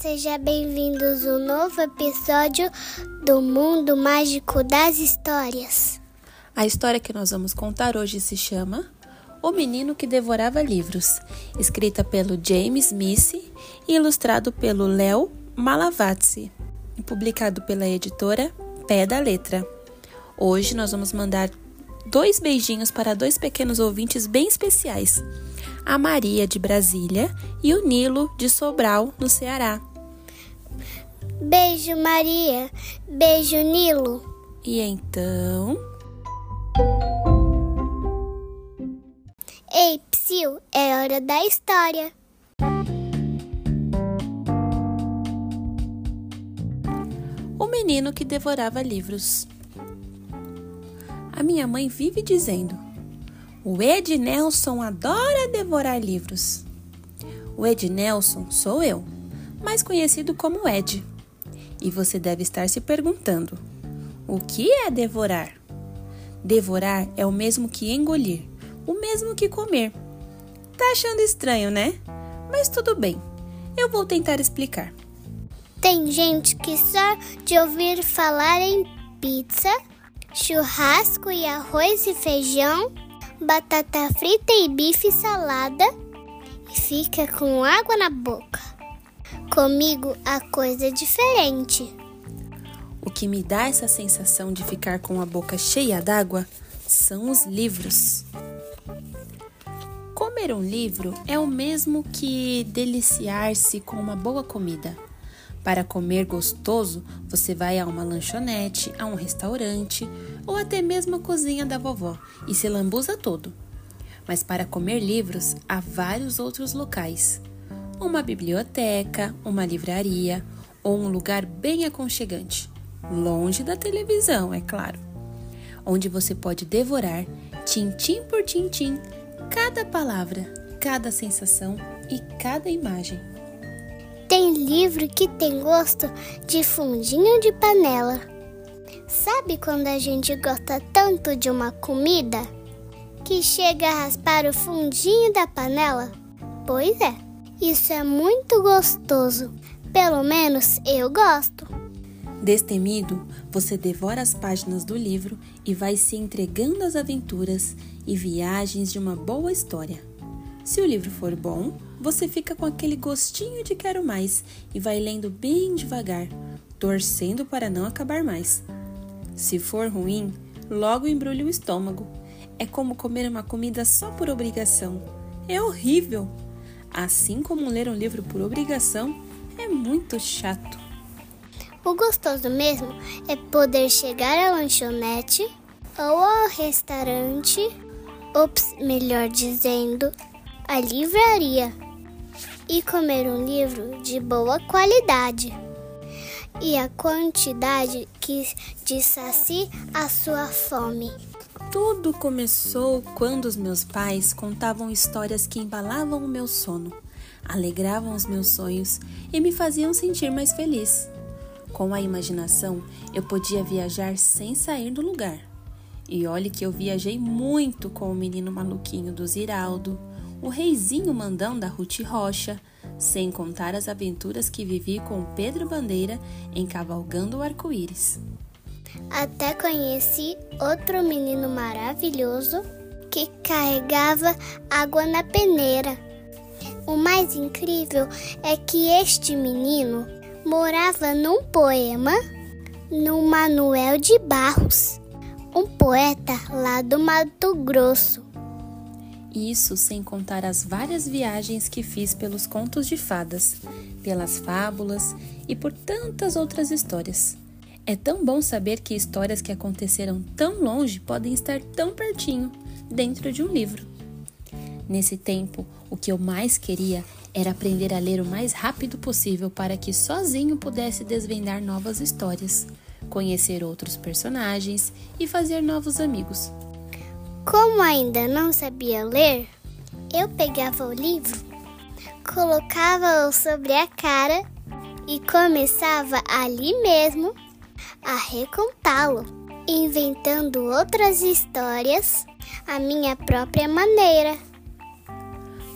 Sejam bem-vindos a um novo episódio do Mundo Mágico das Histórias. A história que nós vamos contar hoje se chama O Menino que Devorava Livros, escrita pelo James Missy e ilustrado pelo Léo Malavazzi, e publicado pela editora Pé da Letra. Hoje nós vamos mandar dois beijinhos para dois pequenos ouvintes bem especiais a Maria de Brasília e o Nilo de Sobral, no Ceará. Beijo, Maria. Beijo, Nilo. E então. Ei, Psil, é hora da história. O menino que devorava livros. A minha mãe vive dizendo: o Ed Nelson adora devorar livros. O Ed Nelson sou eu, mais conhecido como Ed. E você deve estar se perguntando: o que é devorar? Devorar é o mesmo que engolir, o mesmo que comer. Tá achando estranho, né? Mas tudo bem, eu vou tentar explicar. Tem gente que só de ouvir falar em pizza, churrasco e arroz e feijão batata frita e bife salada e fica com água na boca. Comigo a coisa é diferente. O que me dá essa sensação de ficar com a boca cheia d'água são os livros. Comer um livro é o mesmo que deliciar-se com uma boa comida. Para comer gostoso, você vai a uma lanchonete, a um restaurante ou até mesmo a cozinha da vovó e se lambuza todo. Mas para comer livros, há vários outros locais: uma biblioteca, uma livraria ou um lugar bem aconchegante, longe da televisão, é claro, onde você pode devorar, tintim por tintim, cada palavra, cada sensação e cada imagem. Tem livro que tem gosto de fundinho de panela. Sabe quando a gente gosta tanto de uma comida que chega a raspar o fundinho da panela? Pois é, isso é muito gostoso. Pelo menos eu gosto. Destemido, você devora as páginas do livro e vai se entregando às aventuras e viagens de uma boa história. Se o livro for bom, você fica com aquele gostinho de quero mais e vai lendo bem devagar, torcendo para não acabar mais. Se for ruim, logo embrulha o estômago. É como comer uma comida só por obrigação. É horrível! Assim como ler um livro por obrigação, é muito chato. O gostoso mesmo é poder chegar à lanchonete ou ao restaurante, ops, melhor dizendo, a livraria e comer um livro de boa qualidade e a quantidade que dissaci a sua fome. Tudo começou quando os meus pais contavam histórias que embalavam o meu sono, alegravam os meus sonhos e me faziam sentir mais feliz. Com a imaginação, eu podia viajar sem sair do lugar. E olhe que eu viajei muito com o menino maluquinho do Ziraldo, o reizinho mandão da Ruth Rocha, sem contar as aventuras que vivi com Pedro Bandeira encavalgando o arco-íris. Até conheci outro menino maravilhoso que carregava água na peneira. O mais incrível é que este menino morava num poema no Manuel de Barros, um poeta lá do Mato Grosso. Isso sem contar as várias viagens que fiz pelos contos de fadas, pelas fábulas e por tantas outras histórias. É tão bom saber que histórias que aconteceram tão longe podem estar tão pertinho, dentro de um livro. Nesse tempo, o que eu mais queria era aprender a ler o mais rápido possível para que sozinho pudesse desvendar novas histórias, conhecer outros personagens e fazer novos amigos. Como ainda não sabia ler, eu pegava o livro, colocava-o sobre a cara e começava ali mesmo a recontá-lo, inventando outras histórias à minha própria maneira.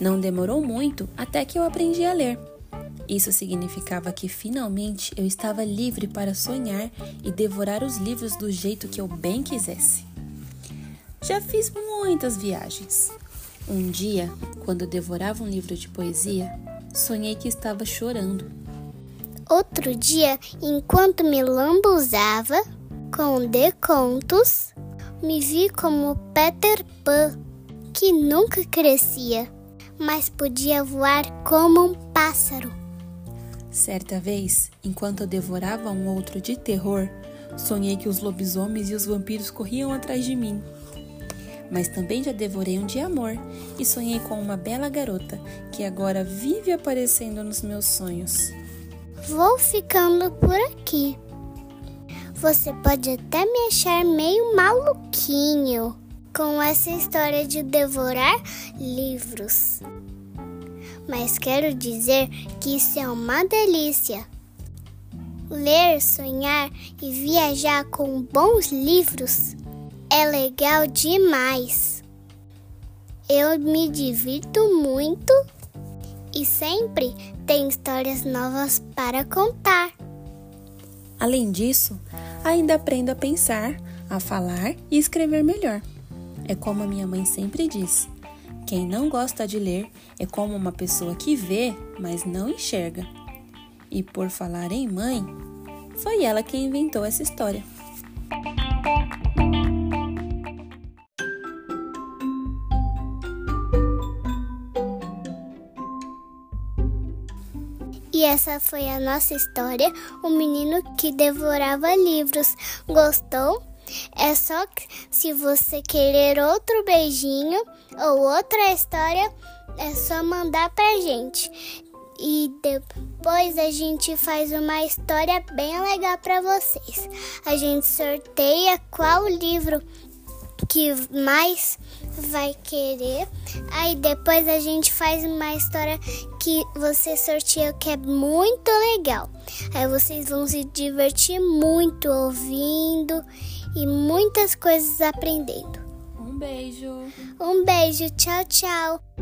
Não demorou muito até que eu aprendi a ler. Isso significava que finalmente eu estava livre para sonhar e devorar os livros do jeito que eu bem quisesse. Já fiz muitas viagens. Um dia, quando devorava um livro de poesia, sonhei que estava chorando. Outro dia, enquanto me lambuzava com decontos, me vi como Peter Pan, que nunca crescia, mas podia voar como um pássaro. Certa vez, enquanto eu devorava um outro de terror, sonhei que os lobisomens e os vampiros corriam atrás de mim mas também já devorei um de amor e sonhei com uma bela garota que agora vive aparecendo nos meus sonhos. Vou ficando por aqui. Você pode até me achar meio maluquinho com essa história de devorar livros. Mas quero dizer que isso é uma delícia. Ler, sonhar e viajar com bons livros é legal demais. Eu me divirto muito e sempre tem histórias novas para contar. Além disso, ainda aprendo a pensar, a falar e escrever melhor. É como a minha mãe sempre diz: quem não gosta de ler é como uma pessoa que vê, mas não enxerga. E por falar em mãe, foi ela quem inventou essa história. Essa foi a nossa história: o menino que devorava livros. Gostou? É só que se você querer outro beijinho ou outra história, é só mandar pra gente. E depois a gente faz uma história bem legal para vocês. A gente sorteia qual livro que mais vai querer. Aí depois a gente faz uma história que você sorteou que é muito legal. Aí vocês vão se divertir muito ouvindo e muitas coisas aprendendo. Um beijo. Um beijo. Tchau, tchau.